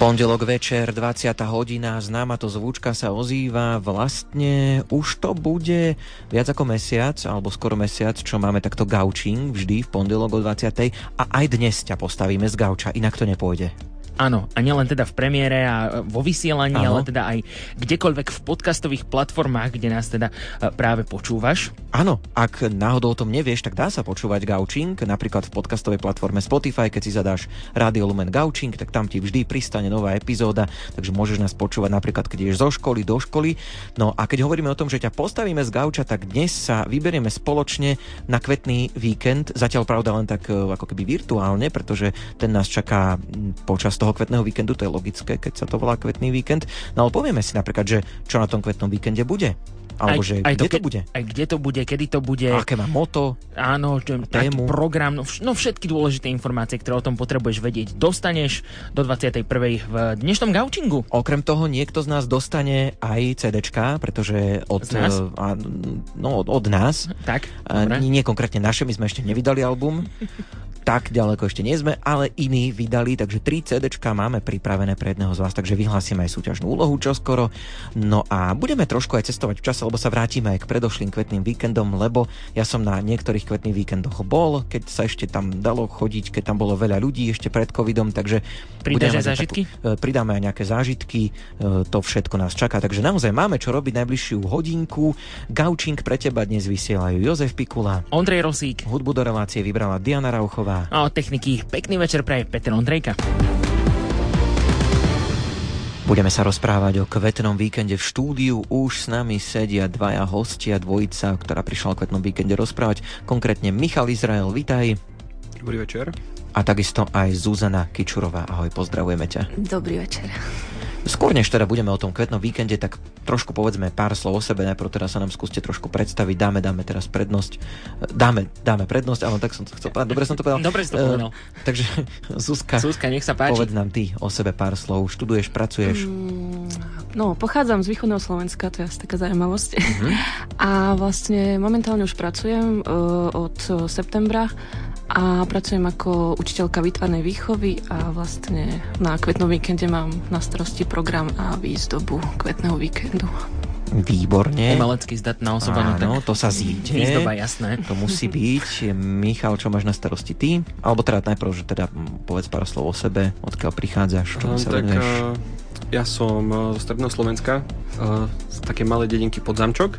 Pondelok večer, 20. hodina, známa to zvučka sa ozýva, vlastne už to bude viac ako mesiac, alebo skoro mesiac, čo máme takto gaučing vždy v pondelok o 20. a aj dnes ťa postavíme z gauča, inak to nepôjde. Áno, a nielen teda v premiére a vo vysielaní, ano. ale teda aj kdekoľvek v podcastových platformách, kde nás teda e, práve počúvaš. Áno, ak náhodou o tom nevieš, tak dá sa počúvať Gaučing, napríklad v podcastovej platforme Spotify, keď si zadáš Radio Lumen Gaučing, tak tam ti vždy pristane nová epizóda, takže môžeš nás počúvať napríklad, keď ideš zo školy do školy. No a keď hovoríme o tom, že ťa postavíme z Gauča, tak dnes sa vyberieme spoločne na kvetný víkend, zatiaľ pravda len tak e, ako keby virtuálne, pretože ten nás čaká počas toho toho kvetného víkendu, to je logické, keď sa to volá kvetný víkend. No ale povieme si napríklad, že čo na tom kvetnom víkende bude. Alebo aj, že aj kde to, to bude? Aj kde to bude, kedy to bude. A aké má moto? Áno, tému. program, no, no všetky dôležité informácie, ktoré o tom potrebuješ vedieť, dostaneš do 21. v dnešnom gaučingu. Okrem toho niekto z nás dostane aj CDčka, pretože od, z nás? A, no, od, od nás. Tak, a, nie, nie konkrétne naše, my sme ešte nevydali album. tak ďaleko ešte nie sme, ale iní vydali, takže 3 CDčka máme pripravené pre jedného z vás, takže vyhlásime aj súťažnú úlohu čoskoro. No a budeme trošku aj cestovať v čase, lebo sa vrátime aj k predošlým kvetným víkendom, lebo ja som na niektorých kvetných víkendoch bol, keď sa ešte tam dalo chodiť, keď tam bolo veľa ľudí ešte pred covidom, takže Pridáš aj zážitky? Takú, e, pridáme aj nejaké zážitky, e, to všetko nás čaká, takže naozaj máme čo robiť najbližšiu hodinku. Gaučing pre teba dnes vysielajú Jozef Pikula, Ondrej Rosík, hudbu do relácie vybrala Diana Rauchová. A od techniky pekný večer pre Peter Ondrejka. Budeme sa rozprávať o kvetnom víkende v štúdiu. Už s nami sedia dvaja hostia, dvojica, ktorá prišla o kvetnom víkende rozprávať. Konkrétne Michal Izrael, vitaj. Dobrý večer. A takisto aj Zuzana Kičurová. Ahoj, pozdravujeme ťa. Dobrý večer. Skôr než teda budeme o tom kvetnom víkende, tak trošku povedzme pár slov o sebe. Najprv teda sa nám skúste trošku predstaviť. Dáme, dáme teraz prednosť. Dáme, dáme prednosť, áno, tak som to chcel. Dobre som to povedal. Dobre si to povedal. Uh, takže Zuzka, Zuzka, nech sa páči. povedz nám ty o sebe pár slov. Študuješ, pracuješ? Mm, no, pochádzam z východného Slovenska, to je asi taká zaujímavosť. Uh-huh. A vlastne momentálne už pracujem uh, od septembra a pracujem ako učiteľka výtvarnej výchovy a vlastne na kvetnom víkende mám na starosti program a výzdobu kvetného víkendu. Výborne. Umelecky zdatná osoba. No Áno, no, to sa zíde. Výzdoba, jasné. To musí byť. Michal, čo máš na starosti ty? Alebo teda najprv, že teda povedz pár slov o sebe, odkiaľ prichádzaš, čo sa tak, venuješ. Ja som zo Stredného Slovenska, z také malej dedinky pod Zamčok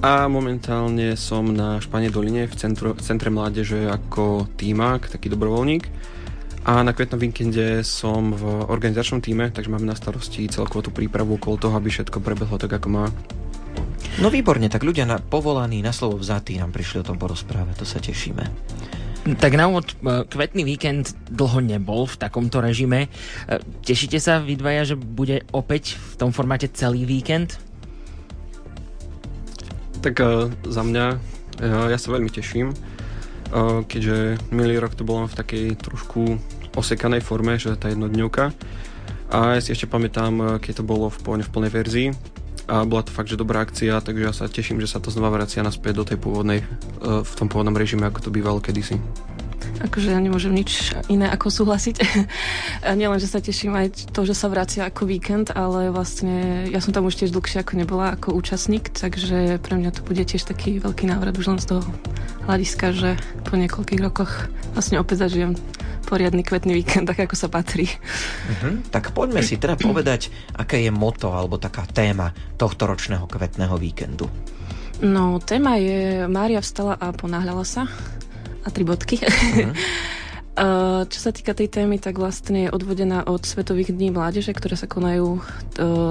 a momentálne som na Špane Doline v, centru, v Centre mládeže ako týmák, taký dobrovoľník. A na kvetnom víkende som v organizačnom týme, takže máme na starosti celkovú tú prípravu okolo toho, aby všetko prebehlo tak, ako má. No výborne, tak ľudia na, povolaní na slovo vzatí nám prišli o tom porozprávať, to sa tešíme. Tak na úvod, e, kvetný víkend dlho nebol v takomto režime. E, tešíte sa vy dvaja, že bude opäť v tom formáte celý víkend? Tak uh, za mňa, uh, ja sa veľmi teším, uh, keďže milý rok to bolo v takej trošku osekanej forme, že tá jednodňovka. A ja si ešte pamätám, keď to bolo v, v plnej verzii a bola to fakt, že dobrá akcia, takže ja sa teším, že sa to znova vracia naspäť do tej pôvodnej, v tom pôvodnom režime, ako to bývalo kedysi. Akože ja nemôžem nič iné ako súhlasiť. Nielen, že sa teším aj to, že sa vracia ako víkend, ale vlastne ja som tam už tiež dlhšie ako nebola ako účastník, takže pre mňa to bude tiež taký veľký návrat už len z toho hľadiska, že po niekoľkých rokoch vlastne opäť zažijem poriadny kvetný víkend, tak ako sa patrí. Uh-huh. Tak poďme si teda povedať, aké je moto alebo taká téma tohto ročného kvetného víkendu. No, téma je Mária vstala a ponáhľala sa tri bodky. Uh-huh. Čo sa týka tej témy, tak vlastne je odvodená od Svetových dní mládeže, ktoré sa konajú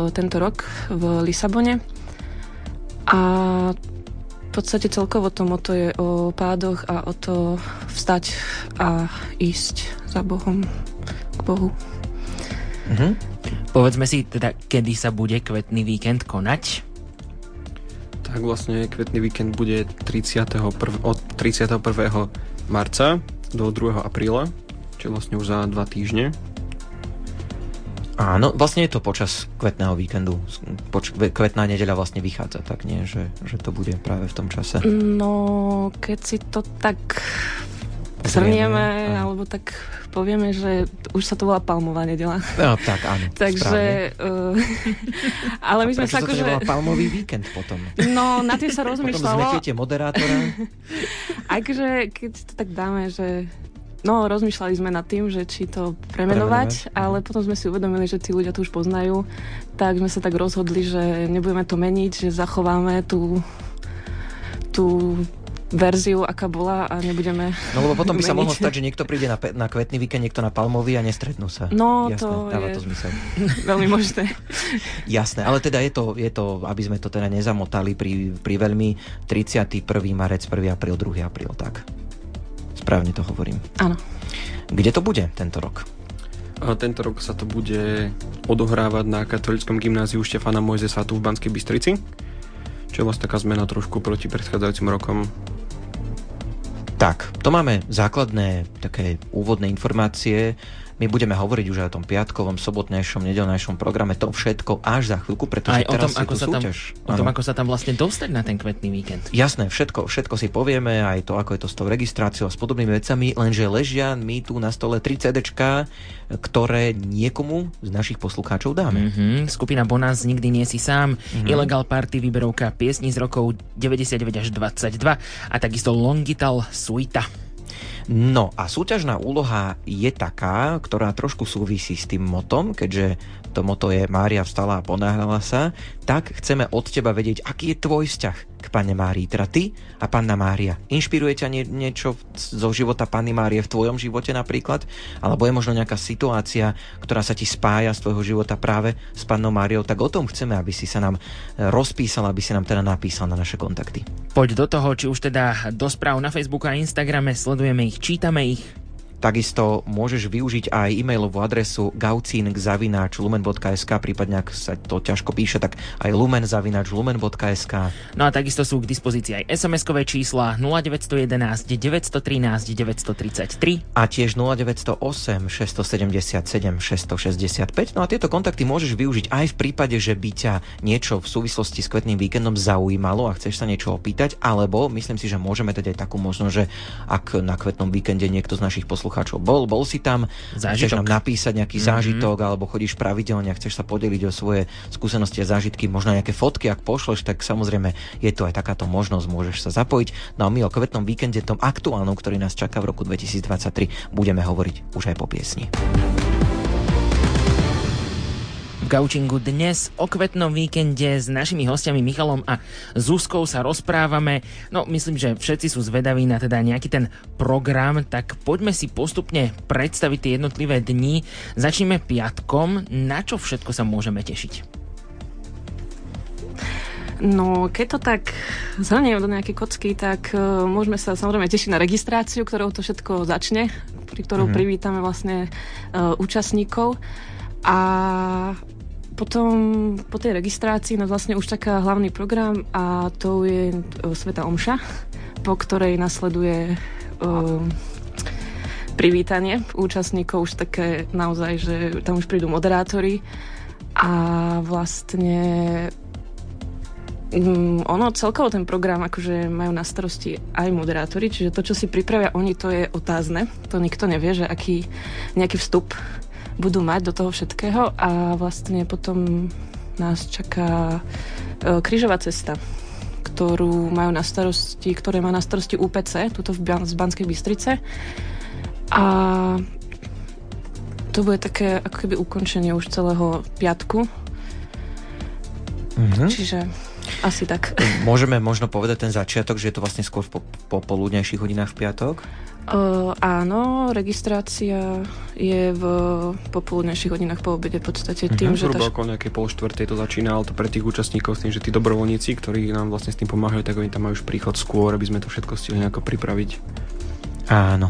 tento rok v Lisabone. A v podstate celkovo to moto je o pádoch a o to vstať a ísť za Bohom k Bohu. Uh-huh. Povedzme si teda, kedy sa bude kvetný víkend konať? Tak vlastne kvetný víkend bude 31. od 31. marca do 2. apríla, čo vlastne už za dva týždne. Áno, vlastne je to počas kvetného víkendu. Poč- kvetná nedeľa vlastne vychádza, tak nie, že, že to bude práve v tom čase. No, keď si to tak zhrnieme, alebo tak povieme, že už sa to volá palmová nedela. No, tak áno. Takže, uh, ale my sme sa akože... Prečo palmový víkend potom? No, na tým sa rozmýšľalo. Potom zmetiete moderátora. Akože, keď to tak dáme, že No, rozmýšľali sme nad tým, že či to premenovať, premenovať, ale potom sme si uvedomili, že tí ľudia to už poznajú, tak sme sa tak rozhodli, že nebudeme to meniť, že zachováme tú, tú verziu, aká bola a nebudeme No lebo potom by sa mohlo stať, že niekto príde na, na kvetný víkend, niekto na palmový a nestretnú sa. No, Jasné, to dáva je to zmysel. veľmi možné. Jasné, ale teda je to, je to, aby sme to teda nezamotali pri, pri veľmi 31. marec, 1. apríl, 2. apríl, tak. Správne to hovorím. Áno. Kde to bude tento rok? A tento rok sa to bude odohrávať na katolickom gymnáziu Štefana Mojzesa tu v Banskej Bystrici, čo je vlastne taká zmena trošku proti predchádzajúcim rokom. Tak, to máme základné také úvodné informácie. My budeme hovoriť už aj o tom piatkovom, sobotnejšom, nedelnejšom programe, to všetko až za chvíľku, pretože aj teraz o tom, ako sa súťaž. Tam, o tom, ako sa tam vlastne dostať na ten kvetný víkend. Jasné, všetko, všetko si povieme, aj to, ako je to s tou registráciou a s podobnými vecami, lenže ležia mi tu na stole 3 CDčka, ktoré niekomu z našich poslucháčov dáme. Mm-hmm. Skupina Bonaz Nikdy nie si sám, mm-hmm. Illegal Party výberovka piesni z rokov 99 až 22 a takisto Longital Suita. No a súťažná úloha je taká, ktorá trošku súvisí s tým motom, keďže to moto je Mária vstala a ponáhľala sa, tak chceme od teba vedieť, aký je tvoj vzťah k Pane Márii, teda ty a Panna Mária. Inšpiruje ťa nie, niečo zo života Panny Márie v tvojom živote napríklad? Alebo je možno nejaká situácia, ktorá sa ti spája z tvojho života práve s Pannou Máriou? Tak o tom chceme, aby si sa nám rozpísal, aby si nám teda napísal na naše kontakty. Poď do toho, či už teda do správ na Facebooku a Instagrame, sledujeme ich, čítame ich, Takisto môžeš využiť aj e-mailovú adresu gaucing.lumen.sk, prípadne ak sa to ťažko píše, tak aj lumen.lumen.sk. No a takisto sú k dispozícii aj SMS-kové čísla 0911 913 933 a tiež 0908 677 665. No a tieto kontakty môžeš využiť aj v prípade, že by ťa niečo v súvislosti s kvetným víkendom zaujímalo a chceš sa niečo opýtať, alebo myslím si, že môžeme dať aj takú možnosť, že ak na kvetnom víkende niekto z našich poslucháčov poslucháčov bol, bol si tam, zážitok. chceš nám napísať nejaký mm-hmm. zážitok, alebo chodíš pravidelne a chceš sa podeliť o svoje skúsenosti a zážitky, možno nejaké fotky, ak pošleš, tak samozrejme je to aj takáto možnosť, môžeš sa zapojiť. No a my o kvetnom víkende, tom aktuálnom, ktorý nás čaká v roku 2023, budeme hovoriť už aj po piesni. Gaučingu dnes o kvetnom víkende s našimi hostiami Michalom a Zuzkou sa rozprávame. No, myslím, že všetci sú zvedaví na teda nejaký ten program, tak poďme si postupne predstaviť tie jednotlivé dni. Začneme piatkom. Na čo všetko sa môžeme tešiť? No, keď to tak zhrniem do nejaké kocky, tak uh, môžeme sa samozrejme tešiť na registráciu, ktorou to všetko začne, pri ktorou mm-hmm. privítame vlastne uh, účastníkov. A potom po tej registrácii nás vlastne už čaká hlavný program a to je e, Sveta Omša, po ktorej nasleduje uh, privítanie účastníkov, už také naozaj, že tam už prídu moderátori a vlastne um, ono celkovo ten program akože majú na starosti aj moderátori, čiže to, čo si pripravia oni, to je otázne. To nikto nevie, že aký nejaký vstup budú mať do toho všetkého a vlastne potom nás čaká e, krížová cesta, ktorú majú na starosti, ktoré má na starosti UPC, tuto v z Banskej Bystrice. A to bude také ako keby ukončenie už celého piatku. Mm-hmm. Čiže asi tak. Môžeme možno povedať ten začiatok, že je to vlastne skôr po, po poludnejších hodinách v piatok? Uh, áno, registrácia je v popoludnejších hodinách po obede v podstate tým, uh-huh. že... Zhruba okolo nejakej pol štvrtej to začína, ale to pre tých účastníkov s tým, že tí dobrovoľníci, ktorí nám vlastne s tým pomáhajú, tak oni tam majú už príchod skôr, aby sme to všetko stihli nejako pripraviť. Áno.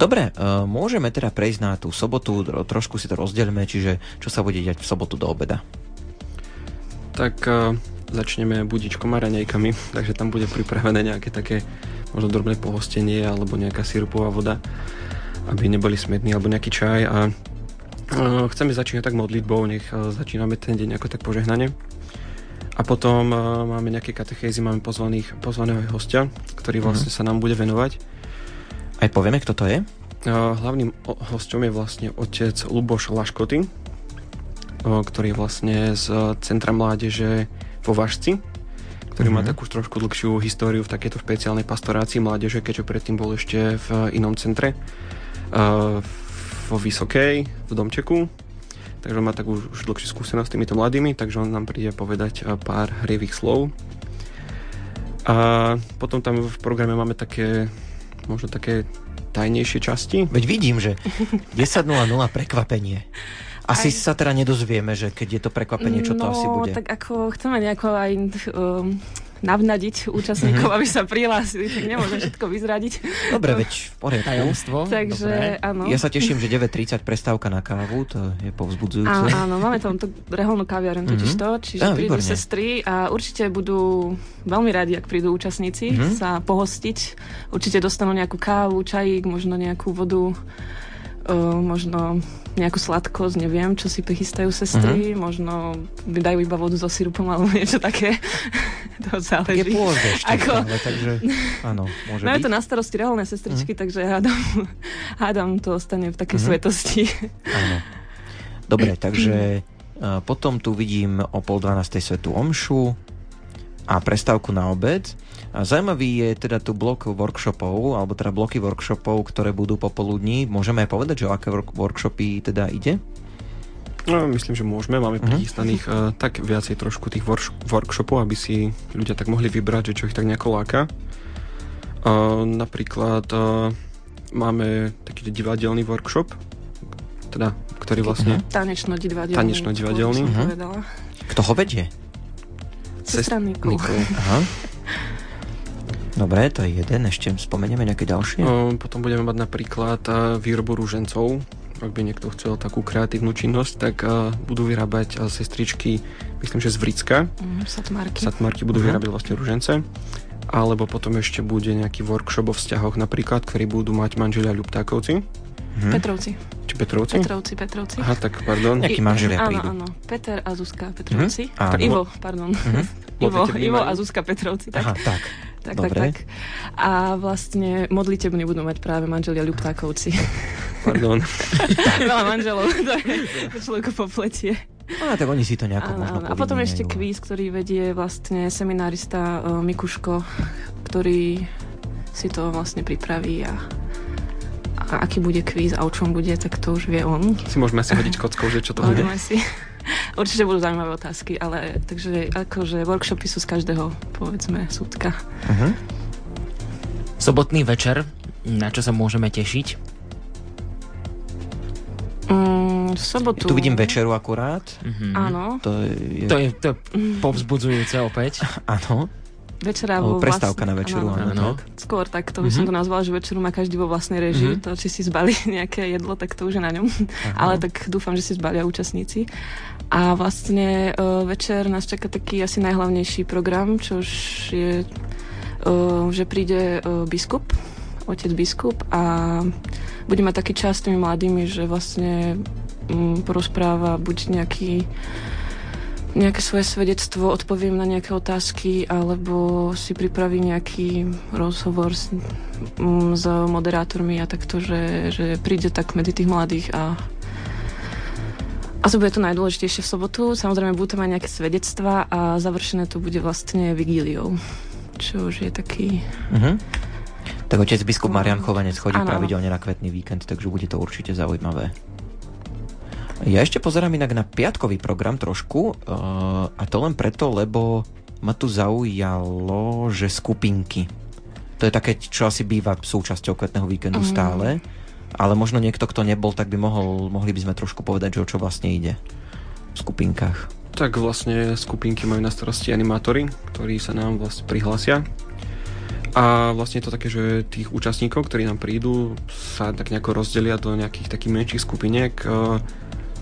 Dobre, uh, môžeme teda prejsť na tú sobotu, trošku si to rozdelíme, čiže čo sa bude diať v sobotu do obeda? Tak uh, začneme budičkom a raňajkami, takže tam bude pripravené nejaké také možno drobné pohostenie alebo nejaká sirupová voda, aby neboli smední alebo nejaký čaj a chceme začínať tak modlitbou, nech začíname ten deň ako tak požehnanie. A potom máme nejaké katechézy, máme pozvaných, pozvaného hostia, ktorý mhm. vlastne sa nám bude venovať. Aj povieme, kto to je? Hlavným hosťom je vlastne otec Luboš Laškoty, ktorý je vlastne z Centra mládeže vo Vašci, ktorý mm-hmm. má mhm. takú trošku dlhšiu históriu v takejto špeciálnej pastorácii mládeže, keďže predtým bol ešte v inom centre, vo Vysokej, v Domčeku. Takže on má takú už dlhšiu skúsenosť s týmito mladými, takže on nám príde povedať pár hrievých slov. A potom tam v programe máme také, možno také tajnejšie časti. Veď vidím, že 10.00 prekvapenie. Asi aj... sa teda nedozvieme, že keď je to prekvapenie, čo to no, asi bude. tak ako chceme nejako aj um, navnadiť účastníkov, mm-hmm. aby sa prihlásili, tak nemôžem všetko vyzradiť. Dobre, veď v poriadku. Tajomstvo. Takže Dobre. áno. Ja sa teším, že 9.30 prestávka na kávu, to je povzbudzujúce. Áno, áno máme tam tú reholnú kaviareň totiž mm-hmm. to, čiže á, prídu výborné. sestry a určite budú veľmi radi, ak prídu účastníci mm-hmm. sa pohostiť. Určite dostanú nejakú kávu, čajík, možno nejakú vodu, uh, možno nejakú sladkosť, neviem, čo si prichystajú sestry, uh-huh. možno dajú iba vodu so sirupom alebo niečo také. to záleží. Je pôzde Ako... ale takže áno, môže Majú byť. to na starosti reálne sestričky, uh-huh. takže hádam, hádam to ostane v takej uh-huh. svetosti. áno. Dobre, takže uh, potom tu vidím o pol dvanástej svetu omšu a prestávku na obed. A zaujímavý je teda tu blok workshopov, alebo teda bloky workshopov, ktoré budú popoludní. Môžeme aj povedať, že o aké workshopy teda ide? No, myslím, že môžeme. Máme uh-huh. prichystaných uh, tak viacej trošku tých work- workshopov, aby si ľudia tak mohli vybrať, že čo ich tak nejako láka. Uh, napríklad uh, máme taký divadelný workshop, teda, ktorý vlastne... Uh-huh. Tanečno-divadelný. Tanečno-divadelný. Uh-huh. Kto ho vedie? Sestra Nikol. Aha. Dobre, to je jeden. Ešte spomenieme nejaké ďalšie? O, potom budeme mať napríklad výrobu rúžencov. Ak by niekto chcel takú kreatívnu činnosť, tak uh, budú vyrábať uh, sestričky, myslím, že z Vricka. Mm, satmarky. Satmarky budú uh-huh. vyrábať vlastne rúžence. Alebo potom ešte bude nejaký workshop o vzťahoch napríklad, ktorý budú mať manželia Ľuptákovci. Hmm. Petrovci. Či Petrovci? Petrovci, Petrovci. Aha, tak pardon. Nejakí manželia áno, prídu. Áno, Peter a Zuzka Petrovci. Mm-hmm. Áno. Ivo, pardon. Mm-hmm. Ivo, Ivo a Zuzka Petrovci. Tak. Aha, tak. Tak, Dobre. tak, tak. A vlastne modlitební budú mať práve manželia Ľuptákovci. Pardon. Veľa manželov, to je človeko popletie. A tak oni si to nejako áno, možno áno. A potom ešte kvíz, ktorý vedie vlastne seminárista uh, Mikuško, ktorý si to vlastne pripraví a a aký bude kvíz a o čom bude, tak to už vie on. Si môžeme si hodiť kockou, že čo to bude. si. Určite budú zaujímavé otázky, ale takže akože workshopy sú z každého, povedzme, súdka. Uh-huh. Sobotný večer, na čo sa môžeme tešiť? Mm, sobotu... Tu vidím večeru akurát. Uh-huh. Áno. To je, to je, to je povzbudzujúce opäť. Áno. Večera vo prestávka vlastne, na večeru, áno, áno. Tak. Skôr tak, to by som to nazvala, že večeru má každý vo vlastnej režii. Mm-hmm. To, či si zbali nejaké jedlo, tak to už je na ňom. Aha. Ale tak dúfam, že si zbalia účastníci. A vlastne uh, večer nás čaká taký asi najhlavnejší program, čo je, uh, že príde uh, biskup, otec biskup a bude mať taký čas s tými mladými, že vlastne um, porozpráva buď nejaký nejaké svoje svedectvo, odpoviem na nejaké otázky alebo si pripravím nejaký rozhovor s, mm, s moderátormi a takto, že, že príde tak medzi tých mladých a asi bude to najdôležitejšie v sobotu. Samozrejme budú tam aj nejaké svedectva a završené to bude vlastne vigíliou, čo už je taký... Uh-huh. Tak otec biskup Marian Chovanec chodí ano. pravidelne na kvetný víkend, takže bude to určite zaujímavé. Ja ešte pozerám inak na piatkový program trošku uh, a to len preto, lebo ma tu zaujalo, že skupinky. To je také, čo asi býva súčasťou kvetného víkendu mm. stále, ale možno niekto, kto nebol, tak by mohol, mohli by sme trošku povedať, že o čo vlastne ide v skupinkách. Tak vlastne skupinky majú na starosti animátori, ktorí sa nám vlastne prihlásia. A vlastne je to také, že tých účastníkov, ktorí nám prídu, sa tak nejako rozdelia do nejakých takých menších skupiniek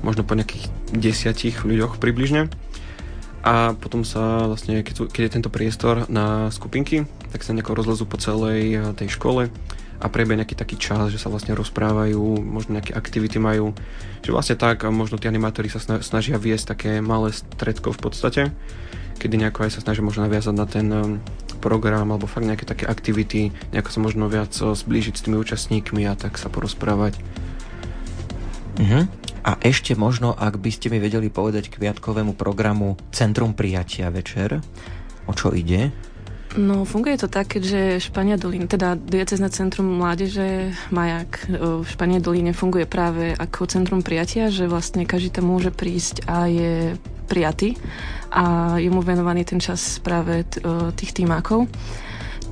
možno po nejakých desiatich ľuďoch približne. A potom sa vlastne, keď, keď je tento priestor na skupinky, tak sa nejako rozlezú po celej eh, tej škole a prebie nejaký taký čas, že sa vlastne rozprávajú, možno nejaké aktivity majú. Že vlastne tak, možno tí animátori sa snažia viesť také malé stredko v podstate, kedy nejako aj sa snažia možno naviazať na ten, eh, program alebo fakt nejaké také aktivity, nejako sa možno viac zblížiť s tými účastníkmi a tak sa porozprávať. Uh-huh. A ešte možno, ak by ste mi vedeli povedať k viatkovému programu Centrum prijatia večer, o čo ide? No, funguje to tak, že Špania Dolín, teda diecezne centrum mládeže Majak v Špania Dolíne funguje práve ako centrum prijatia, že vlastne každý tam môže prísť a je prijatý a je mu venovaný ten čas práve tých týmákov.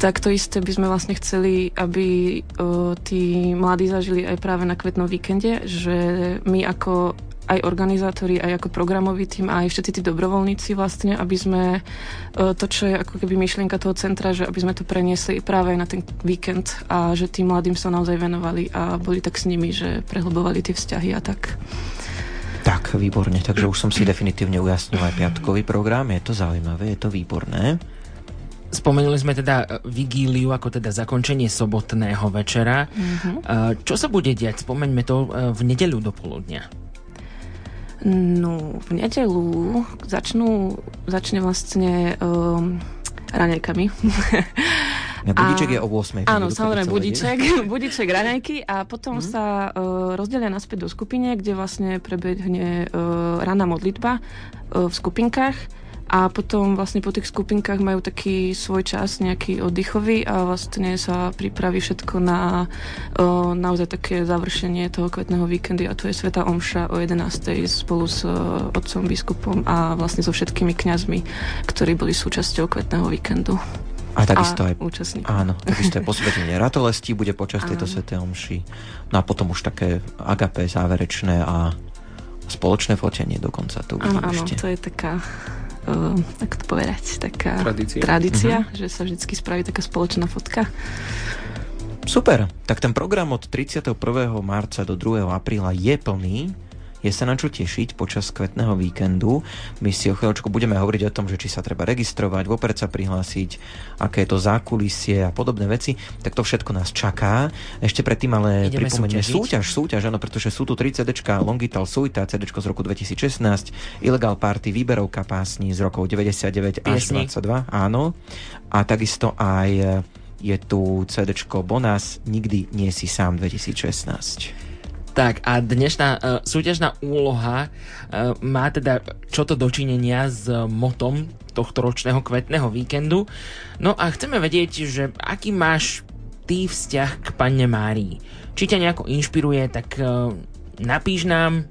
Tak to isté by sme vlastne chceli, aby tí mladí zažili aj práve na kvetnom víkende, že my ako aj organizátori, aj ako programový tým, aj všetci tí dobrovoľníci vlastne, aby sme to, čo je ako keby myšlienka toho centra, že aby sme to preniesli práve aj na ten víkend a že tým mladým sa naozaj venovali a boli tak s nimi, že prehlbovali tie vzťahy a tak. Tak, výborne, takže už som si definitívne ujasnil aj piatkový program, je to zaujímavé, je to výborné. Spomenuli sme teda e, vigíliu ako teda zakončenie sobotného večera. Mm-hmm. Čo sa bude diať? Spomeňme to v nedeľu do poludnia. No, v nedelu začnú, začne vlastne um, raňajkami. Na budíček a, je o 8. Áno, samozrejme, budíček, budíček, raňajky a potom hmm. sa uh, rozdelia naspäť do skupine, kde vlastne prebehne uh, raná modlitba uh, v skupinkách a potom vlastne po tých skupinkách majú taký svoj čas, nejaký oddychový a vlastne sa pripraví všetko na o, naozaj také završenie toho kvetného víkendu a to je Sveta Omša o 11. spolu s o, otcom biskupom a vlastne so všetkými kňazmi, ktorí boli súčasťou kvetného víkendu. A takisto a aj účastníkov. Áno, takisto aj posvetenie ratolesti bude počas tejto svetej omši. No a potom už také agapé záverečné a spoločné fotenie dokonca. To áno, áno, to je taká uh, ako to povedať, taká tradícia, tradícia uh-huh. že sa vždy spraví taká spoločná fotka. Super, tak ten program od 31. marca do 2. apríla je plný je sa na čo tešiť počas kvetného víkendu. My si o chvíľočku budeme hovoriť o tom, že či sa treba registrovať, vopred sa prihlásiť, aké je to zákulisie a podobné veci, tak to všetko nás čaká. Ešte predtým ale Ideme pripomeňme súťaž, súťaž, áno, pretože sú tu 3 CD Longital Suita, CD z roku 2016, Illegal Party, výberovka pásni z rokov 99 až 22, áno. A takisto aj je tu CD Bonas Nikdy nie si sám 2016. Tak a dnešná uh, súťažná úloha uh, má teda čo to dočinenia s motom tohto ročného kvetného víkendu. No a chceme vedieť, že aký máš ty vzťah k panne Márii. Či ťa nejako inšpiruje, tak uh, napíš nám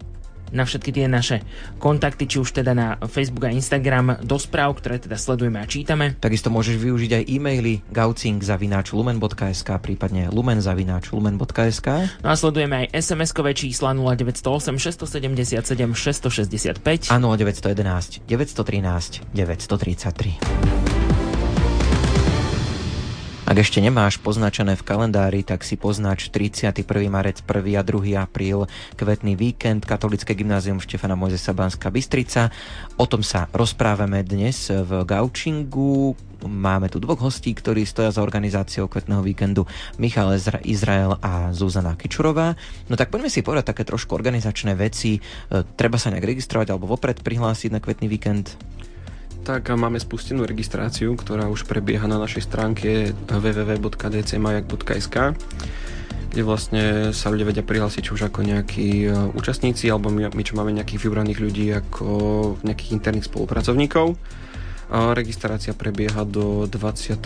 na všetky tie naše kontakty, či už teda na Facebook a Instagram do správ, ktoré teda sledujeme a čítame. Takisto môžeš využiť aj e-maily gaucing.lumen.sk prípadne lumen.lumen.sk No a sledujeme aj SMS-kové čísla 0908 677 665 a 0911 913 933. Ak ešte nemáš poznačené v kalendári, tak si poznač 31. marec, 1. a 2. apríl, kvetný víkend, Katolické gymnázium Štefana Mojzesa Banská Bystrica. O tom sa rozprávame dnes v Gaučingu. Máme tu dvoch hostí, ktorí stoja za organizáciou kvetného víkendu, Michal Izrael a Zuzana Kičurová. No tak poďme si povedať také trošku organizačné veci. E, treba sa nejak registrovať alebo vopred prihlásiť na kvetný víkend? Tak máme spustenú registráciu, ktorá už prebieha na našej stránke www.dcmajak.sk kde vlastne sa ľudia vedia prihlásiť už ako nejakí e, účastníci alebo my, my čo máme nejakých vybraných ľudí ako nejakých interných spolupracovníkov. Registrácia prebieha do 24.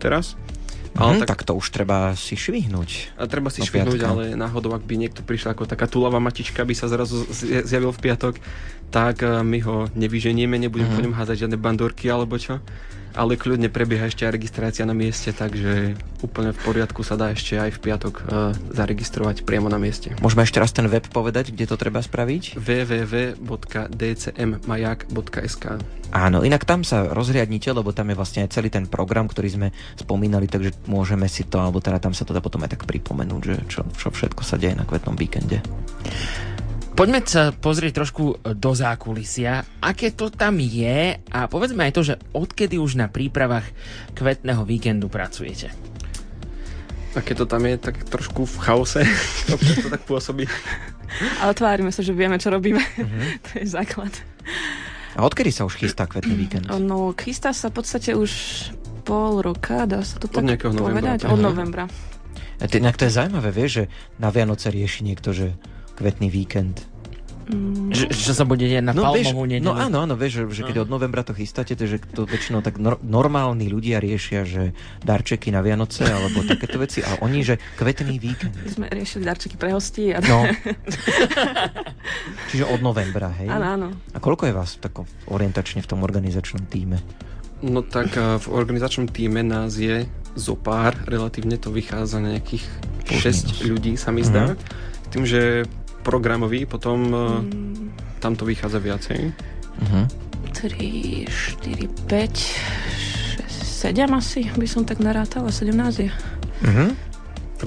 teraz. Ale mm, tak, tak to už treba si švihnúť. A treba si švihnúť, ale náhodou, ak by niekto prišiel ako taká tulavá matička, by sa zrazu zjavil v piatok, tak eh, my ho nevyženieme, nebudeme mm-hmm. po ňom házať žiadne bandorky alebo čo ale kľudne prebieha ešte aj registrácia na mieste, takže úplne v poriadku sa dá ešte aj v piatok uh, zaregistrovať priamo na mieste. Môžeme ešte raz ten web povedať, kde to treba spraviť? www.dcmmajak.sk Áno, inak tam sa rozriadnite, lebo tam je vlastne aj celý ten program, ktorý sme spomínali, takže môžeme si to, alebo teda tam sa to dá potom aj tak pripomenúť, že čo, čo všetko sa deje na kvetnom víkende. Poďme sa pozrieť trošku do zákulisia, aké to tam je a povedzme aj to, že odkedy už na prípravách kvetného víkendu pracujete. Aké to tam je, tak trošku v chaose, to tak pôsobí. Ale tvárime sa, že vieme, čo robíme. Uh-huh. to je základ. A odkedy sa už chystá kvetný víkend? No, chystá sa v podstate už pol roka, dá sa to Od tak novembra, povedať? tak. Od Aha. novembra. A to, inak to je zaujímavé, vieš, že na Vianoce rieši niekto, že kvetný víkend. Mm, Že, čo sa bude deť na No, vieš, palmovú nedelu? no áno, áno, vieš, že, že keď No. od novembra to chystáte, to, že to väčšinou tak nor- normálni ľudia riešia, že darčeky na Vianoce alebo takéto veci a oni, že kvetný víkend. my sme riešili darčeky pre hostí. A... No. Čiže od novembra, hej? Áno, áno. A koľko je vás takom orientačne v tom organizačnom týme? No tak a v organizačnom týme nás je zo pár, relatívne to vychádza na nejakých Plus 6 ľudí sa mi zdá. Mhm. Tým, že programový, potom mm. Mm, tam to vychádza viacej. Uh-huh. 3, 4, 5, 6, 7 asi by som tak narátala, 17 je. Uh-huh.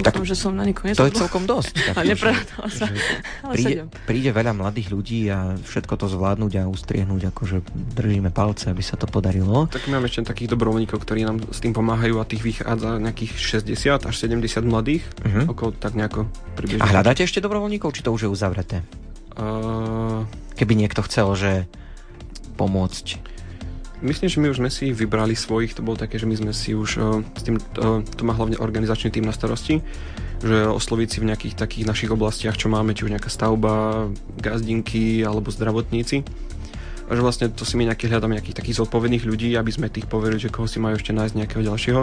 Tak Dúfam, že som na nikoho to je celkom dosť. Tak, Ale neprerátala sa. že Ale príde, 7. príde veľa mladých ľudí a všetko to zvládnuť a ustriehnúť, akože držíme palce, aby sa to podarilo. Tak máme ešte takých dobrovoľníkov, ktorí nám s tým pomáhajú a tých vychádza nejakých 60 až 70 mladých. Uh-huh. Okolo tak nejako približne. A hľadáte ešte dobrovoľníkov, či to už je uzavreté? Uh, Keby niekto chcel, že pomôcť. Myslím, že my už sme si vybrali svojich, to bolo také, že my sme si už uh, s tým, uh, to má hlavne organizačný tým na starosti, že osloviť si v nejakých takých našich oblastiach, čo máme, či už nejaká stavba, gazdinky alebo zdravotníci. A že vlastne to si my nejaké hľadáme nejakých takých zodpovedných ľudí, aby sme tých poverili, že koho si majú ešte nájsť nejakého ďalšieho.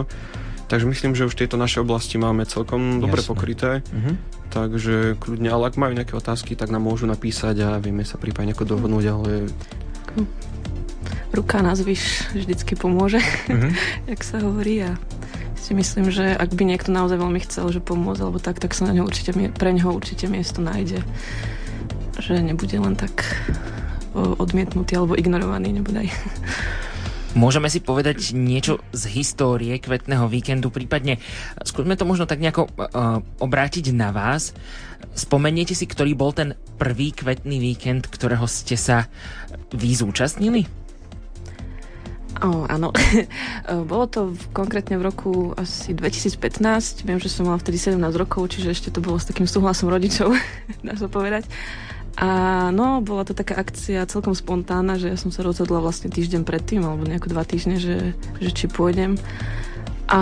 Takže myslím, že už tieto naše oblasti máme celkom dobre Jasné. pokryté. Uh-huh. Takže kľudne, ale ak majú nejaké otázky, tak nám môžu napísať a vieme sa prípadne ako dohodnúť, ale Ruka na zvyš vždycky pomôže, Uh-huh. jak sa hovorí a si myslím, že ak by niekto naozaj veľmi chcel, že pomôcť alebo tak, tak sa na ňo určite, pre ňoho určite miesto nájde. Že nebude len tak odmietnutý alebo ignorovaný, nebodaj. Môžeme si povedať niečo z histórie kvetného víkendu, prípadne skúsme to možno tak nejako uh, obrátiť na vás. Spomeniete si, ktorý bol ten prvý kvetný víkend, ktorého ste sa vy zúčastnili? O, áno. Bolo to v, konkrétne v roku asi 2015. Viem, že som mala vtedy 17 rokov, čiže ešte to bolo s takým súhlasom rodičov, dá sa povedať. A no, bola to taká akcia celkom spontánna, že ja som sa rozhodla vlastne týždeň predtým, alebo nejako dva týždne, že, že či pôjdem. A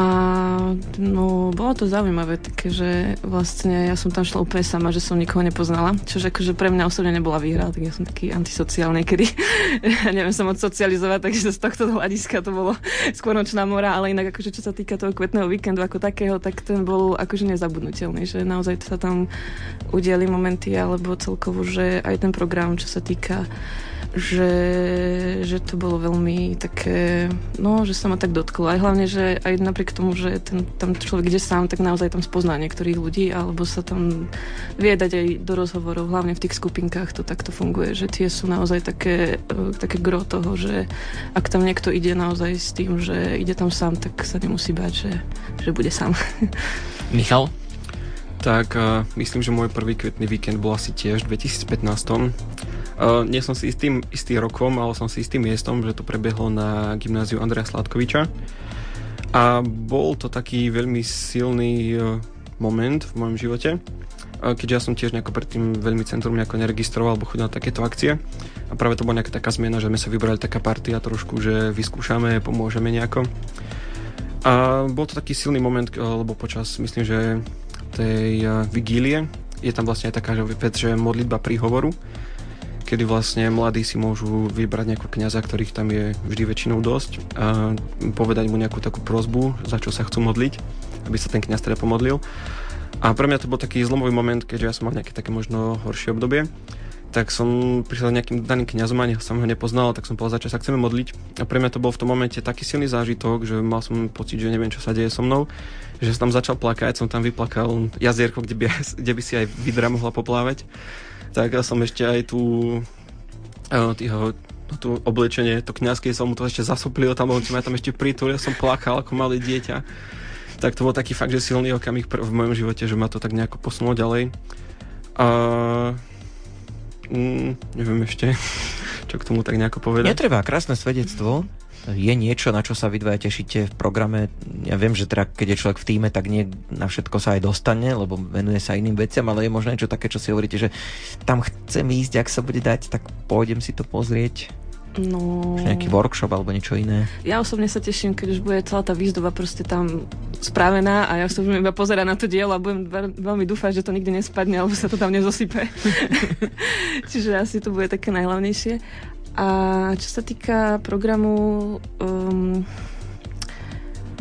no, bolo to zaujímavé, také, že vlastne ja som tam šla úplne sama, že som nikoho nepoznala, čo akože pre mňa osobne nebola výhra, tak ja som taký antisociálny, kedy ja neviem sa moc socializovať, takže z tohto hľadiska to bolo skôr nočná mora, ale inak akože čo sa týka toho kvetného víkendu ako takého, tak ten bol akože nezabudnutelný, že naozaj sa tam udiali momenty, alebo celkovo, že aj ten program, čo sa týka že, že to bolo veľmi také, no, že sa ma tak dotklo. Aj hlavne, že aj napriek tomu, že ten, tam človek ide sám, tak naozaj tam spozná niektorých ľudí, alebo sa tam vie dať aj do rozhovorov, hlavne v tých skupinkách to takto funguje, že tie sú naozaj také, eh, také gro toho, že ak tam niekto ide naozaj s tým, že ide tam sám, tak sa nemusí báť, že, že bude sám. Michal? tak uh, myslím, že môj prvý kvetný víkend bol asi tiež v 2015. Uh, nie som si istým, istý rokom, ale som si istým miestom, že to prebehlo na gymnáziu Andreja Sládkoviča. A bol to taký veľmi silný uh, moment v mojom živote, uh, keďže ja som tiež nejako predtým veľmi centrum nejako neregistroval alebo chodil na takéto akcie. A práve to bola nejaká taká zmena, že sme sa vybrali taká partia trošku, že vyskúšame, pomôžeme nejako. A bol to taký silný moment, uh, lebo počas, myslím, že tej vigílie je tam vlastne aj taká vec, že modlitba príhovoru, kedy vlastne mladí si môžu vybrať nejakého kniaza, ktorých tam je vždy väčšinou dosť a povedať mu nejakú takú prozbu, za čo sa chcú modliť, aby sa ten kniaz teda pomodlil. A pre mňa to bol taký zlomový moment, keďže ja som mal nejaké také možno horšie obdobie, tak som prišiel nejakým daným kňazom, ani som ho nepoznal, tak som povedal, čo sa chceme modliť. A pre mňa to bol v tom momente taký silný zážitok, že mal som pocit, že neviem, čo sa deje so mnou, že som tam začal plakať, som tam vyplakal jazierko, kde by, kde by si aj vidra mohla poplávať. Tak ja som ešte aj tú, uh, týho, no, tú oblečenie, to kňazské som mu to ešte zasoplil, tam, on ma tam ešte pritulil, som plakal ako malé dieťa. Tak to bol taký fakt, že silný okamih v mojom živote, že ma to tak nejako posunulo ďalej. A mm, neviem ešte, čo k tomu tak nejako povedať. Netreba, krásne svedectvo. Je niečo, na čo sa vy dvaja tešíte v programe? Ja viem, že teda, keď je človek v týme, tak nie na všetko sa aj dostane, lebo venuje sa iným veciam, ale je možno niečo také, čo si hovoríte, že tam chcem ísť, ak sa bude dať, tak pôjdem si to pozrieť. No... Nejaký workshop alebo niečo iné? Ja osobne sa teším, keď už bude celá tá výzdoba proste tam spravená a ja budem iba pozerať na to dielo a budem veľmi dúfať, že to nikdy nespadne alebo sa to tam nezosype. Čiže asi to bude také najhlavnejšie. A čo sa týka programu, um,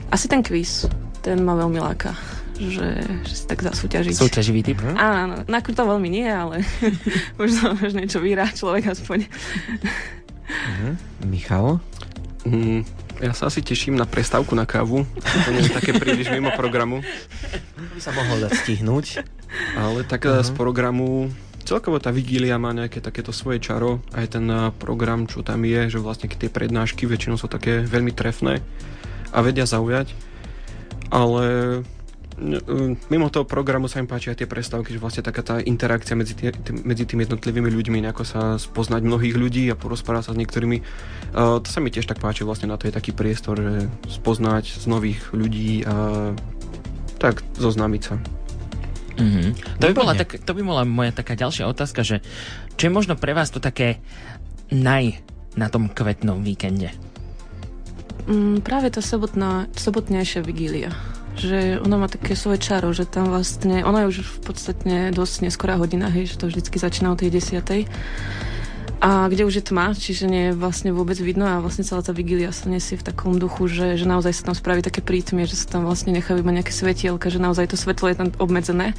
asi ten quiz, ten ma veľmi láka že, že si tak zasúťažiť. Súťaživý typ? Hm? Áno, áno. to veľmi nie, ale možno, možno niečo vyhrá človek aspoň. Uh-huh. Michal? Mm, ja sa asi teším na prestávku na kávu. To nie je také príliš mimo programu. By sa mohol dať stihnúť. Ale tak uh-huh. z programu celkovo tá vigília má nejaké takéto svoje čaro. Aj ten program, čo tam je, že vlastne tie prednášky väčšinou sú také veľmi trefné a vedia zaujať. Ale Hm, mimo toho programu sa mi páčia tie prestávky, že vlastne taká tá interakcia medzi, tý, medzi tými jednotlivými ľuďmi, nejako sa spoznať mnohých ľudí a porozprávať sa s niektorými. Uh, to sa mi tiež tak páči, vlastne na to je taký priestor, že spoznať z nových ľudí a tak zoznámiť sa. Mm-hmm. To, by bola tak, to by bola moja taká ďalšia otázka, že čo je možno pre vás to také naj na tom kvetnom víkende? Mm, práve tá sobotná, sobotnejšia vigília že ona má také svoje čaro, že tam vlastne, ona je už v podstate dosť neskorá hodina, hej, že to vždycky začína o tej desiatej. A kde už je tma, čiže nie je vlastne vôbec vidno a vlastne celá tá vigília sa nesie v takom duchu, že, že naozaj sa tam spraví také prítmie, že sa tam vlastne nechajú iba nejaké svetielka, že naozaj to svetlo je tam obmedzené.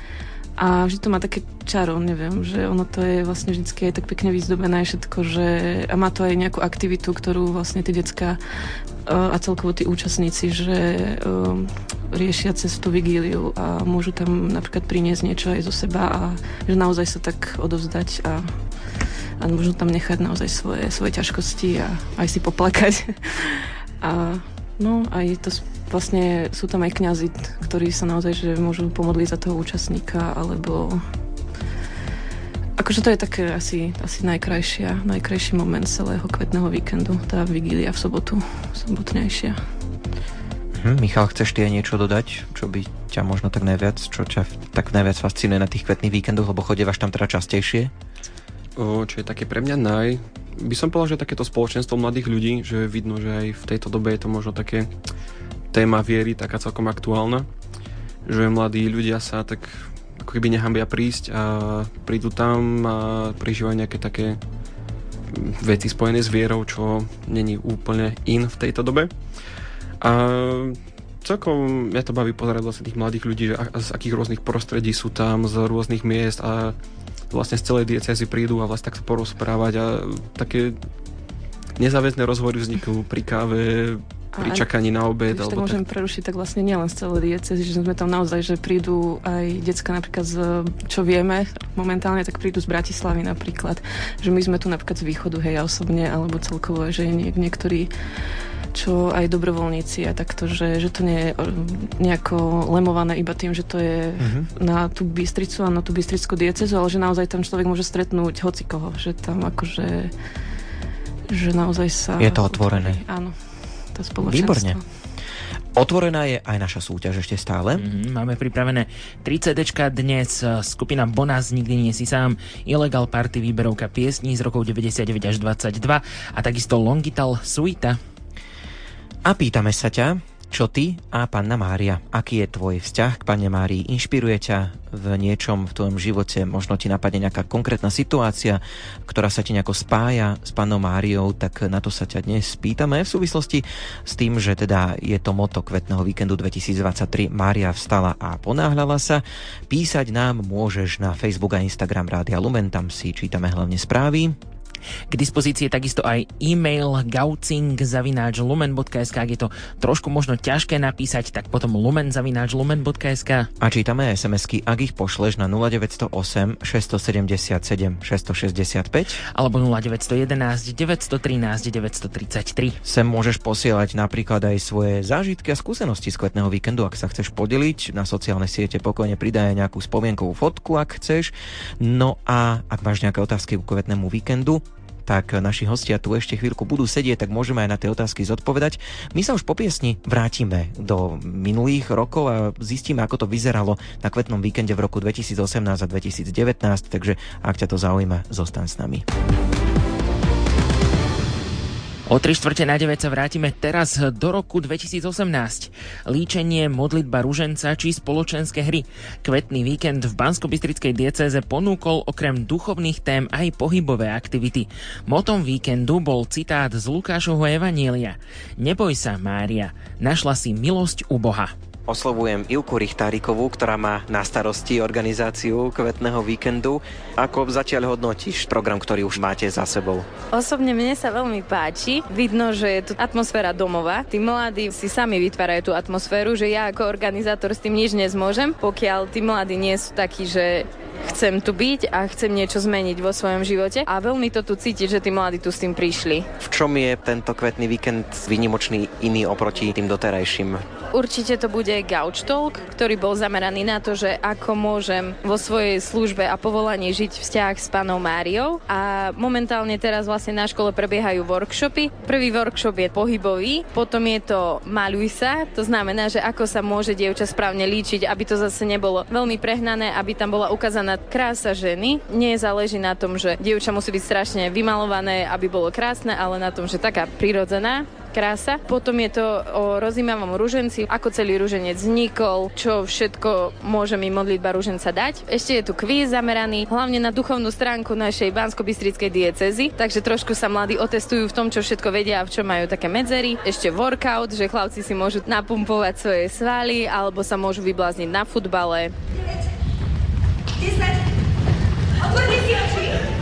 A vždy to má také čaro, neviem, že ono to je vlastne vždy aj tak pekne vyzdobené všetko, že a má to aj nejakú aktivitu, ktorú vlastne tie decka a celkovo tí účastníci, že um, riešia cez tú vigíliu a môžu tam napríklad priniesť niečo aj zo seba a že naozaj sa tak odovzdať a, a môžu tam nechať naozaj svoje, svoje ťažkosti a aj si poplakať. a no aj to vlastne sú tam aj kňazi, ktorí sa naozaj že môžu pomodliť za toho účastníka alebo Akože to je také asi, asi najkrajšia, najkrajší moment celého kvetného víkendu, tá vigília v sobotu, sobotnejšia. Hm, Michal, chceš ty aj niečo dodať, čo by ťa možno tak najviac, čo ťa tak najviac fascinuje na tých kvetných víkendoch, lebo chodívaš tam teda častejšie? Čo je také pre mňa naj... By som povedal, že takéto spoločenstvo mladých ľudí, že vidno, že aj v tejto dobe je to možno také téma viery, taká celkom aktuálna, že mladí ľudia sa tak ako keby nehambia prísť a prídu tam a prežívajú nejaké také veci spojené s vierou, čo není úplne in v tejto dobe. A celkom mňa to baví pozerať vlastne tých mladých ľudí, že z akých rôznych prostredí sú tam, z rôznych miest a vlastne z celej diecezy prídu a vlastne tak sa porozprávať a také nezáväzné rozhovory vznikajú pri káve, pri čakaní na obed. Alebo tak môžem tak... prerušiť, tak vlastne nielen z celej diecezy, že sme tam naozaj, že prídu aj decka napríklad z, čo vieme momentálne, tak prídu z Bratislavy napríklad. Že my sme tu napríklad z východu, hej, ja osobne, alebo celkovo, že niek- niektorí čo aj dobrovoľníci a takto, že, že to nie je nejako lemované iba tým, že to je uh-huh. na tú Bystricu a na tú Bystrickú diecezu, ale že naozaj tam človek môže stretnúť hoci koho, že tam akože že naozaj sa... Je to otvorené. Áno to spoločenstvo. Výborne. Otvorená je aj naša súťaž ešte stále. Mm-hmm, máme pripravené 3 CD dnes, skupina Bonaz, Nikdy nie si sám, Illegal Party, výberovka piesní z rokov 99 až 22 a takisto Longital Suita. A pýtame sa ťa, čo ty a Panna Mária? Aký je tvoj vzťah k Panne Márii? Inšpiruje ťa v niečom v tvojom živote? Možno ti napadne nejaká konkrétna situácia, ktorá sa ti nejako spája s Pannou Máriou, tak na to sa ťa dnes spýtame v súvislosti s tým, že teda je to moto kvetného víkendu 2023 Mária vstala a ponáhľala sa. Písať nám môžeš na Facebook a Instagram Rádia Lumen, tam si čítame hlavne správy. K dispozícii je takisto aj e-mail gaucing.lumen.sk Ak je to trošku možno ťažké napísať, tak potom lumen.lumen.sk A čítame SMS-ky, ak ich pošleš na 0908 677 665 alebo 0911 913 933. Sem môžeš posielať napríklad aj svoje zážitky a skúsenosti z kvetného víkendu, ak sa chceš podeliť. Na sociálne siete pokojne pridaj nejakú spomienkovú fotku, ak chceš. No a ak máš nejaké otázky k kvetnému víkendu, tak naši hostia tu ešte chvíľku budú sedieť, tak môžeme aj na tie otázky zodpovedať. My sa už po piesni vrátime do minulých rokov a zistíme, ako to vyzeralo na kvetnom víkende v roku 2018 a 2019, takže ak ťa to zaujíma, zostaň s nami. O 3 štvrte na 9 sa vrátime teraz do roku 2018. Líčenie, modlitba ruženca či spoločenské hry. Kvetný víkend v bansko diecéze ponúkol okrem duchovných tém aj pohybové aktivity. Motom víkendu bol citát z Lukášovho Evanielia. Neboj sa, Mária, našla si milosť u Boha. Oslovujem Ivku Richtárikovú, ktorá má na starosti organizáciu kvetného víkendu. Ako zatiaľ hodnotíš program, ktorý už máte za sebou? Osobne mne sa veľmi páči. Vidno, že je tu atmosféra domová. Tí mladí si sami vytvárajú tú atmosféru, že ja ako organizátor s tým nič nezmôžem, pokiaľ tí mladí nie sú takí, že chcem tu byť a chcem niečo zmeniť vo svojom živote a veľmi to tu cítiť, že tí mladí tu s tým prišli. V čom je tento kvetný víkend výnimočný iný oproti tým doterajším? Určite to bude Gauch Talk, ktorý bol zameraný na to, že ako môžem vo svojej službe a povolaní žiť vzťah s pánom Máriou. A momentálne teraz vlastne na škole prebiehajú workshopy. Prvý workshop je pohybový, potom je to Maluj sa, to znamená, že ako sa môže dievča správne líčiť, aby to zase nebolo veľmi prehnané, aby tam bola ukázaná krása ženy. Nie záleží na tom, že dievča musí byť strašne vymalované, aby bolo krásne, ale na tom, že taká prirodzená krása. Potom je to o rozímavom ruženci, ako celý ruženec vznikol, čo všetko môže mi modlitba ruženca dať. Ešte je tu kvíz zameraný hlavne na duchovnú stránku našej bansko diecezy, takže trošku sa mladí otestujú v tom, čo všetko vedia a v čom majú také medzery. Ešte workout, že chlapci si môžu napumpovať svoje svaly alebo sa môžu vyblázniť na futbale. 10. Otvorte si oči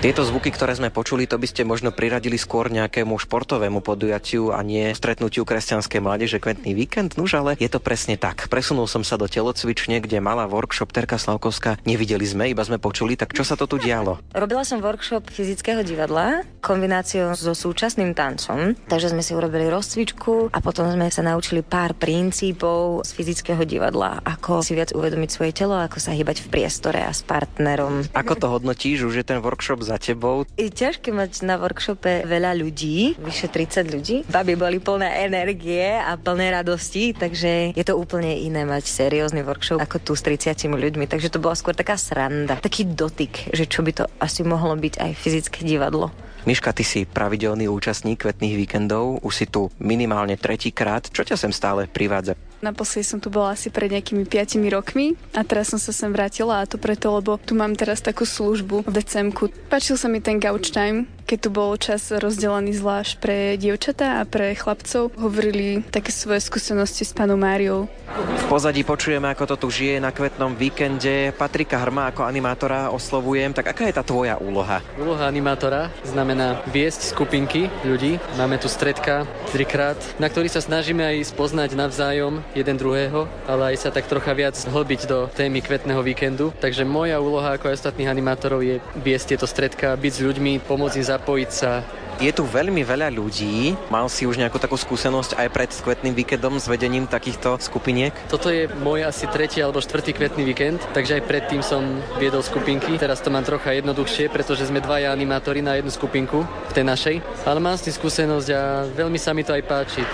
Tieto zvuky, ktoré sme počuli, to by ste možno priradili skôr nejakému športovému podujatiu a nie stretnutiu kresťanskej mládeže Kventný víkend. Nuž, ale je to presne tak. Presunul som sa do telocvične, kde mala workshop Terka Slavkovská. Nevideli sme, iba sme počuli, tak čo sa to tu dialo? Robila som workshop fyzického divadla, kombináciou so súčasným tancom, takže sme si urobili rozcvičku a potom sme sa naučili pár princípov z fyzického divadla, ako si viac uvedomiť svoje telo, ako sa hýbať v priestore a s partnerom. Ako to hodnotíš, už je ten workshop za tebou? Je ťažké mať na workshope veľa ľudí, vyše 30 ľudí. Baby boli plné energie a plné radosti, takže je to úplne iné mať seriózny workshop ako tu s 30 ľuďmi. Takže to bola skôr taká sranda, taký dotyk, že čo by to asi mohlo byť aj fyzické divadlo. Miška, ty si pravidelný účastník kvetných víkendov, už si tu minimálne tretíkrát. Čo ťa sem stále privádza? Naposledy som tu bola asi pred nejakými 5 rokmi a teraz som sa sem vrátila a to preto, lebo tu mám teraz takú službu v decemku. Pačil sa mi ten gauch time, keď tu bol čas rozdelený zvlášť pre dievčatá a pre chlapcov. Hovorili také svoje skúsenosti s panou Máriou. V pozadí počujeme, ako to tu žije na kvetnom víkende. Patrika Hrma ako animátora oslovujem. Tak aká je tá tvoja úloha? Úloha animátora znamená viesť skupinky ľudí. Máme tu stredka trikrát, na ktorých sa snažíme aj spoznať navzájom jeden druhého, ale aj sa tak trocha viac hlbiť do témy kvetného víkendu. Takže moja úloha ako aj ostatných animátorov je viesť tieto stredka, byť s ľuďmi, pomôcť im zapojiť sa je tu veľmi veľa ľudí. Mal si už nejakú takú skúsenosť aj pred kvetným víkendom s vedením takýchto skupiniek? Toto je môj asi tretí alebo štvrtý kvetný víkend, takže aj predtým som viedol skupinky. Teraz to mám trocha jednoduchšie, pretože sme dvaja animátori na jednu skupinku v tej našej. Ale mám s tým skúsenosť a veľmi sa mi to aj páči.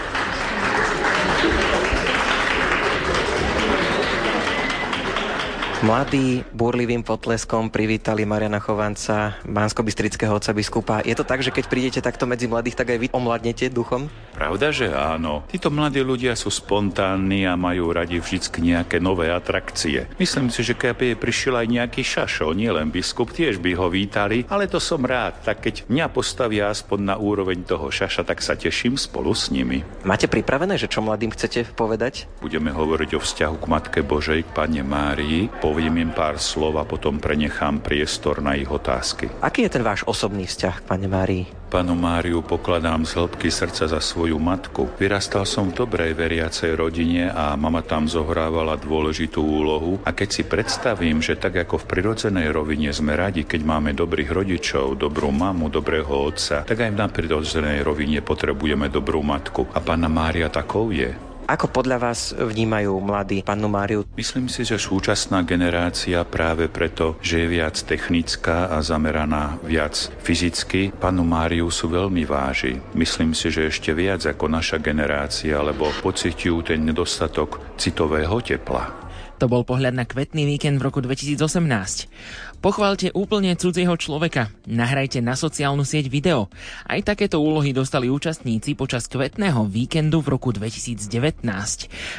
Mladí búrlivým potleskom privítali Mariana Chovanca, bansko otca biskupa. Je to tak, že keď prídete takto medzi mladých, tak aj vy omladnete duchom? Pravda, že áno. Títo mladí ľudia sú spontánni a majú radi vždy nejaké nové atrakcie. Myslím si, že keby prišiel aj nejaký šašo, nielen biskup, tiež by ho vítali, ale to som rád. Tak keď mňa postavia aspoň na úroveň toho šaša, tak sa teším spolu s nimi. Máte pripravené, že čo mladým chcete povedať? Budeme hovoriť o vzťahu k Matke Božej, k Pane Márii, poviem im pár slov a potom prenechám priestor na ich otázky. Aký je ten váš osobný vzťah k Pane Márii? Panu Máriu pokladám z hĺbky srdca za svoju matku. Vyrastal som v dobrej veriacej rodine a mama tam zohrávala dôležitú úlohu a keď si predstavím, že tak ako v prirodzenej rovine sme radi, keď máme dobrých rodičov, dobrú mamu, dobrého otca, tak aj na prirodzenej rovine potrebujeme dobrú matku a Pána Mária takou je. Ako podľa vás vnímajú mladí pannu Máriu? Myslím si, že súčasná generácia práve preto, že je viac technická a zameraná viac fyzicky, pannu Máriu sú veľmi váži. Myslím si, že ešte viac ako naša generácia, lebo pociťujú ten nedostatok citového tepla. To bol pohľad na kvetný víkend v roku 2018. Pochválte úplne cudzieho človeka, nahrajte na sociálnu sieť video. Aj takéto úlohy dostali účastníci počas kvetného víkendu v roku 2019.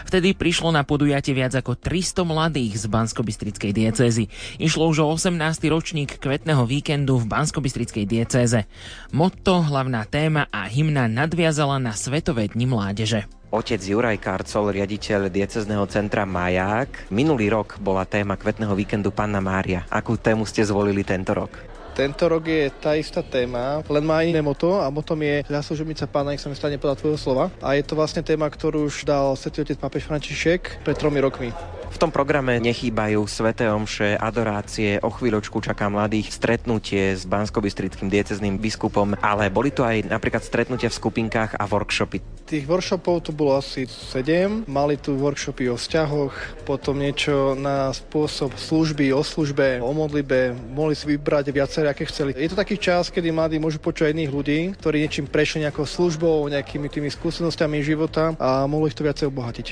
Vtedy prišlo na podujatie viac ako 300 mladých z Banskobystrickej diecézy. Išlo už o 18. ročník kvetného víkendu v Banskobystrickej diecéze. Motto, hlavná téma a hymna nadviazala na Svetové dni mládeže. Otec Juraj Karcol, riaditeľ diecezného centra Maják. Minulý rok bola téma kvetného víkendu Panna Mária. Akú tému ste zvolili tento rok? Tento rok je tá istá téma, len má iné moto a motom je Zaslužobnica pána, nech sa mi stane podľa tvojho slova. A je to vlastne téma, ktorú už dal svetý otec pápež František pred tromi rokmi. V tom programe nechýbajú sveté omše, adorácie, o chvíľočku čaká mladých stretnutie s banskobystrickým diecezným biskupom, ale boli tu aj napríklad stretnutia v skupinkách a workshopy. Tých workshopov tu bolo asi 7. Mali tu workshopy o vzťahoch, potom niečo na spôsob služby, o službe, o modlibe. Mohli si vybrať viaceré, aké chceli. Je to taký čas, kedy mladí môžu počuť iných ľudí, ktorí niečím prešli nejakou službou, nejakými tými skúsenostiami života a mohli ich to viacej obohatiť.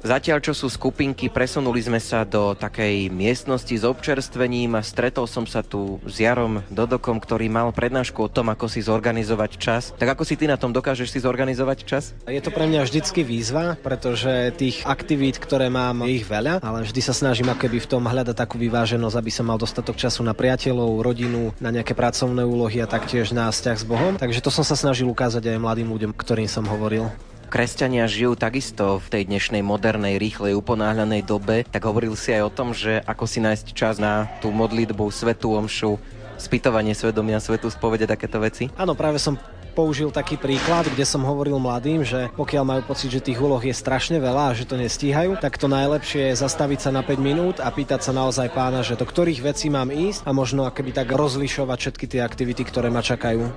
Zatiaľ, čo sú skupinky, presunuli sme sa do takej miestnosti s občerstvením a stretol som sa tu s Jarom Dodokom, ktorý mal prednášku o tom, ako si zorganizovať čas. Tak ako si ty na tom dokážeš si zorganizovať čas? Je to pre mňa vždycky výzva, pretože tých aktivít, ktoré mám, je ich veľa, ale vždy sa snažím akoby v tom hľadať takú vyváženosť, aby som mal dostatok času na priateľov, rodinu, na nejaké pracovné úlohy a taktiež na vzťah s Bohom. Takže to som sa snažil ukázať aj mladým ľuďom, ktorým som hovoril kresťania žijú takisto v tej dnešnej modernej, rýchlej, uponáhľanej dobe, tak hovoril si aj o tom, že ako si nájsť čas na tú modlitbu, svetú omšu, spýtovanie svedomia, svetú spovede, takéto veci? Áno, práve som použil taký príklad, kde som hovoril mladým, že pokiaľ majú pocit, že tých úloh je strašne veľa a že to nestíhajú, tak to najlepšie je zastaviť sa na 5 minút a pýtať sa naozaj pána, že do ktorých vecí mám ísť a možno akoby tak rozlišovať všetky tie aktivity, ktoré ma čakajú.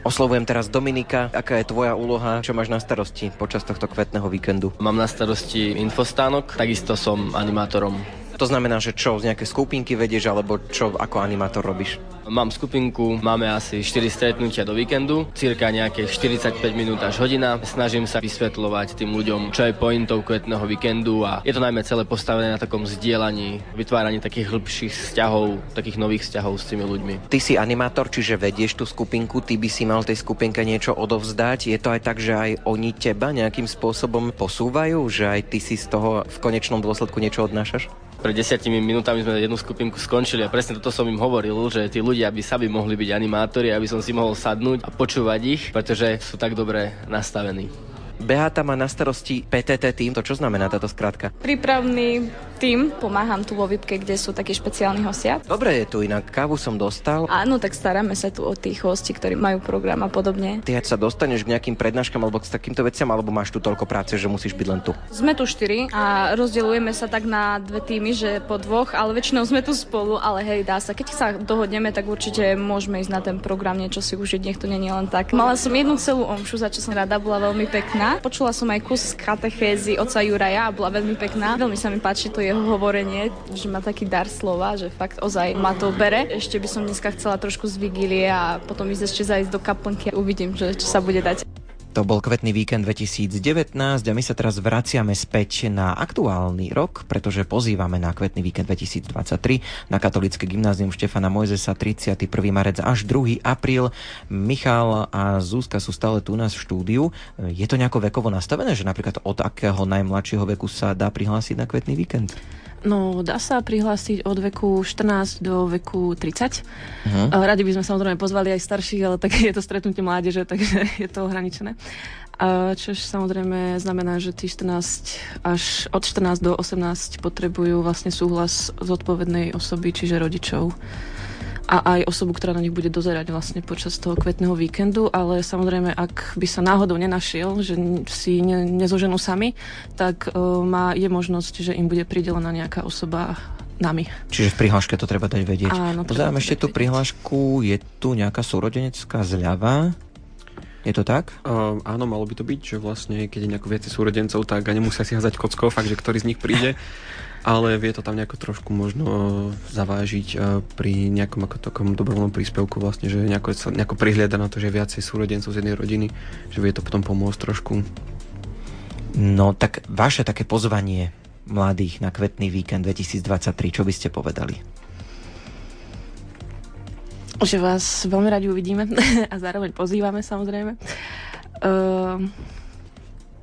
Oslovujem teraz Dominika. Aká je tvoja úloha? Čo máš na starosti počas tohto kvetného víkendu? Mám na starosti infostánok, takisto som animátorom. To znamená, že čo, z nejaké skupinky vedieš, alebo čo ako animátor robíš? Mám skupinku, máme asi 4 stretnutia do víkendu, cirka nejaké 45 minút až hodina. Snažím sa vysvetľovať tým ľuďom, čo je pointou kvetného víkendu a je to najmä celé postavené na takom zdieľaní, vytváraní takých hĺbších vzťahov, takých nových vzťahov s tými ľuďmi. Ty si animátor, čiže vedieš tú skupinku, ty by si mal tej skupinke niečo odovzdať. Je to aj tak, že aj oni teba nejakým spôsobom posúvajú, že aj ty si z toho v konečnom dôsledku niečo odnášaš? Pred desiatimi minútami sme jednu skupinku skončili a presne toto som im hovoril, že tí ľudia by sami mohli byť animátori, aby som si mohol sadnúť a počúvať ich, pretože sú tak dobre nastavení. Beata má na starosti PTT tým, to čo znamená táto skratka? Prípravný tým, pomáham tu vo VIPke, kde sú takí špeciálni hostia. Dobre je tu, inak kávu som dostal. Áno, tak staráme sa tu o tých hostí, ktorí majú program a podobne. Ty sa dostaneš k nejakým prednáškam alebo k takýmto veciam, alebo máš tu toľko práce, že musíš byť len tu? Sme tu štyri a rozdeľujeme sa tak na dve týmy, že po dvoch, ale väčšinou sme tu spolu, ale hej, dá sa. Keď sa dohodneme, tak určite môžeme ísť na ten program, niečo si užiť, nech to nie je len tak. Mala som jednu celú omšu, za čo som rada, bola veľmi pekná. Počula som aj kus katechézy oca Juraja a bola veľmi pekná. Veľmi sa mi páči to jeho hovorenie, že má taký dar slova, že fakt ozaj ma to bere. Ešte by som dneska chcela trošku z vigílie a potom ísť ešte zajsť do kaplnky a uvidím, že čo sa bude dať. To bol kvetný víkend 2019 a my sa teraz vraciame späť na aktuálny rok, pretože pozývame na kvetný víkend 2023 na katolické gymnázium Štefana Mojzesa 31. marec až 2. apríl. Michal a Zúska sú stále tu u nás v štúdiu. Je to nejako vekovo nastavené, že napríklad od akého najmladšieho veku sa dá prihlásiť na kvetný víkend? No, dá sa prihlásiť od veku 14 do veku 30. Uh-huh. Radi by sme samozrejme pozvali aj starších, ale tak je to stretnutie mládeže, takže je to ohraničené. Čo samozrejme znamená, že tí 14 až od 14 do 18 potrebujú vlastne súhlas zodpovednej osoby, čiže rodičov a aj osobu, ktorá na nich bude dozerať vlastne počas toho kvetného víkendu, ale samozrejme, ak by sa náhodou nenašiel, že si ne, nezoženú sami, tak uh, má, je možnosť, že im bude pridelená nejaká osoba nami. Čiže v prihláške to treba dať vedieť. Áno, Pozerám ešte tú prihlášku, je tu nejaká súrodenecká zľava. Je to tak? Uh, áno, malo by to byť, že vlastne keď je nejako viacej súrodencov, tak a nemusia si hazať kockou, fakt, že ktorý z nich príde. Ale vie to tam nejako trošku možno zavážiť pri nejakom ako takom dobrovoľnom príspevku vlastne, že nejako, sa nejako prihliada na to, že viacej súrodencov z jednej rodiny, že vie to potom pomôcť trošku. No tak vaše také pozvanie mladých na kvetný víkend 2023, čo by ste povedali? Že vás veľmi radi uvidíme a zároveň pozývame samozrejme. Uh,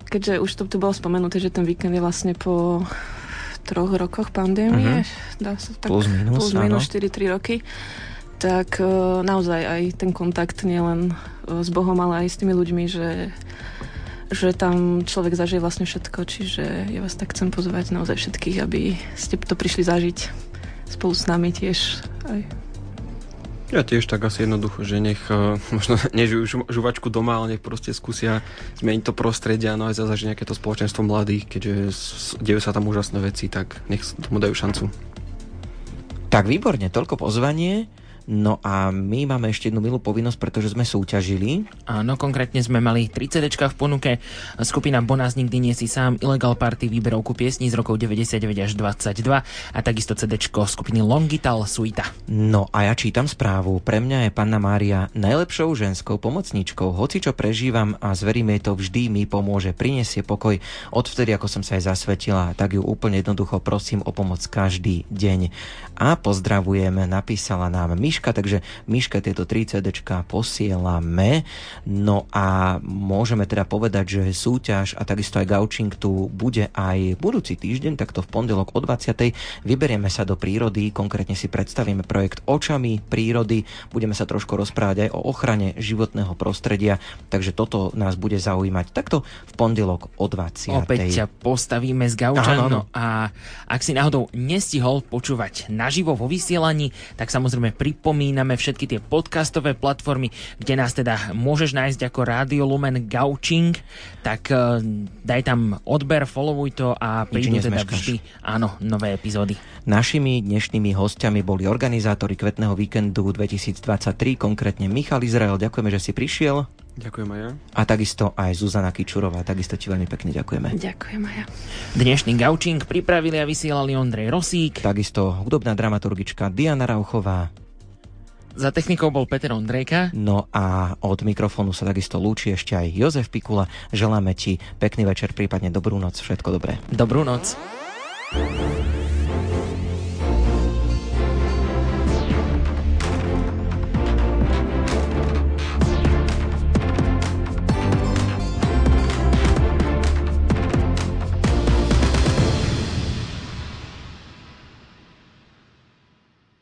keďže už to tu bolo spomenuté, že ten víkend je vlastne po troch rokoch pandémie, uh-huh. dá sa tak, plus minus, plus minus 4-3 roky, tak uh, naozaj aj ten kontakt nielen uh, s Bohom, ale aj s tými ľuďmi, že že tam človek zažije vlastne všetko, čiže ja vás tak chcem pozvať naozaj všetkých, aby ste to prišli zažiť spolu s nami tiež aj ja tiež tak asi jednoducho, že nech uh, možno nežijú žuvačku doma, ale nech proste skúsia zmeniť to prostredie a no aj zažiť nejaké to spoločenstvo mladých, keďže dejú sa tam úžasné veci, tak nech tomu dajú šancu. Tak výborne, toľko pozvanie. No a my máme ešte jednu milú povinnosť, pretože sme súťažili. Áno, konkrétne sme mali 3 CD v ponuke. Skupina Bonás nikdy nie si sám, Illegal Party výberovku piesní z rokov 99 až 22 a takisto CD skupiny Longital Suita. No a ja čítam správu. Pre mňa je Panna Mária najlepšou ženskou pomocničkou. Hoci čo prežívam a zverím jej to vždy mi pomôže, prinesie pokoj. Odvtedy, ako som sa aj zasvetila, tak ju úplne jednoducho prosím o pomoc každý deň. A pozdravujeme, napísala nám Miška, takže Miška tieto 3 CD posielame. No a môžeme teda povedať, že súťaž a takisto aj gaučing tu bude aj budúci týždeň, takto v pondelok o 20. Vyberieme sa do prírody, konkrétne si predstavíme projekt Očami prírody, budeme sa trošku rozprávať aj o ochrane životného prostredia, takže toto nás bude zaujímať takto v pondelok o 20. Opäť ťa postavíme s gaučanom. No a ak si náhodou nestihol počúvať naživo vo vysielaní, tak samozrejme pri pripomíname všetky tie podcastové platformy, kde nás teda môžeš nájsť ako Radio Lumen Gauching, tak uh, daj tam odber, followuj to a prídu teda vždy áno, nové epizódy. Našimi dnešnými hostiami boli organizátori Kvetného víkendu 2023, konkrétne Michal Izrael. Ďakujeme, že si prišiel. Ďakujem aj ja. A takisto aj Zuzana Kičurová, takisto ti veľmi pekne ďakujeme. Ďakujem aj ja. Dnešný gaučing pripravili a vysielali Ondrej Rosík. Takisto hudobná dramaturgička Diana Rauchová. Za technikou bol Peter Ondrejka. No a od mikrofónu sa takisto lúči ešte aj Jozef Pikula. Želáme ti pekný večer, prípadne dobrú noc. Všetko dobré. Dobrú noc.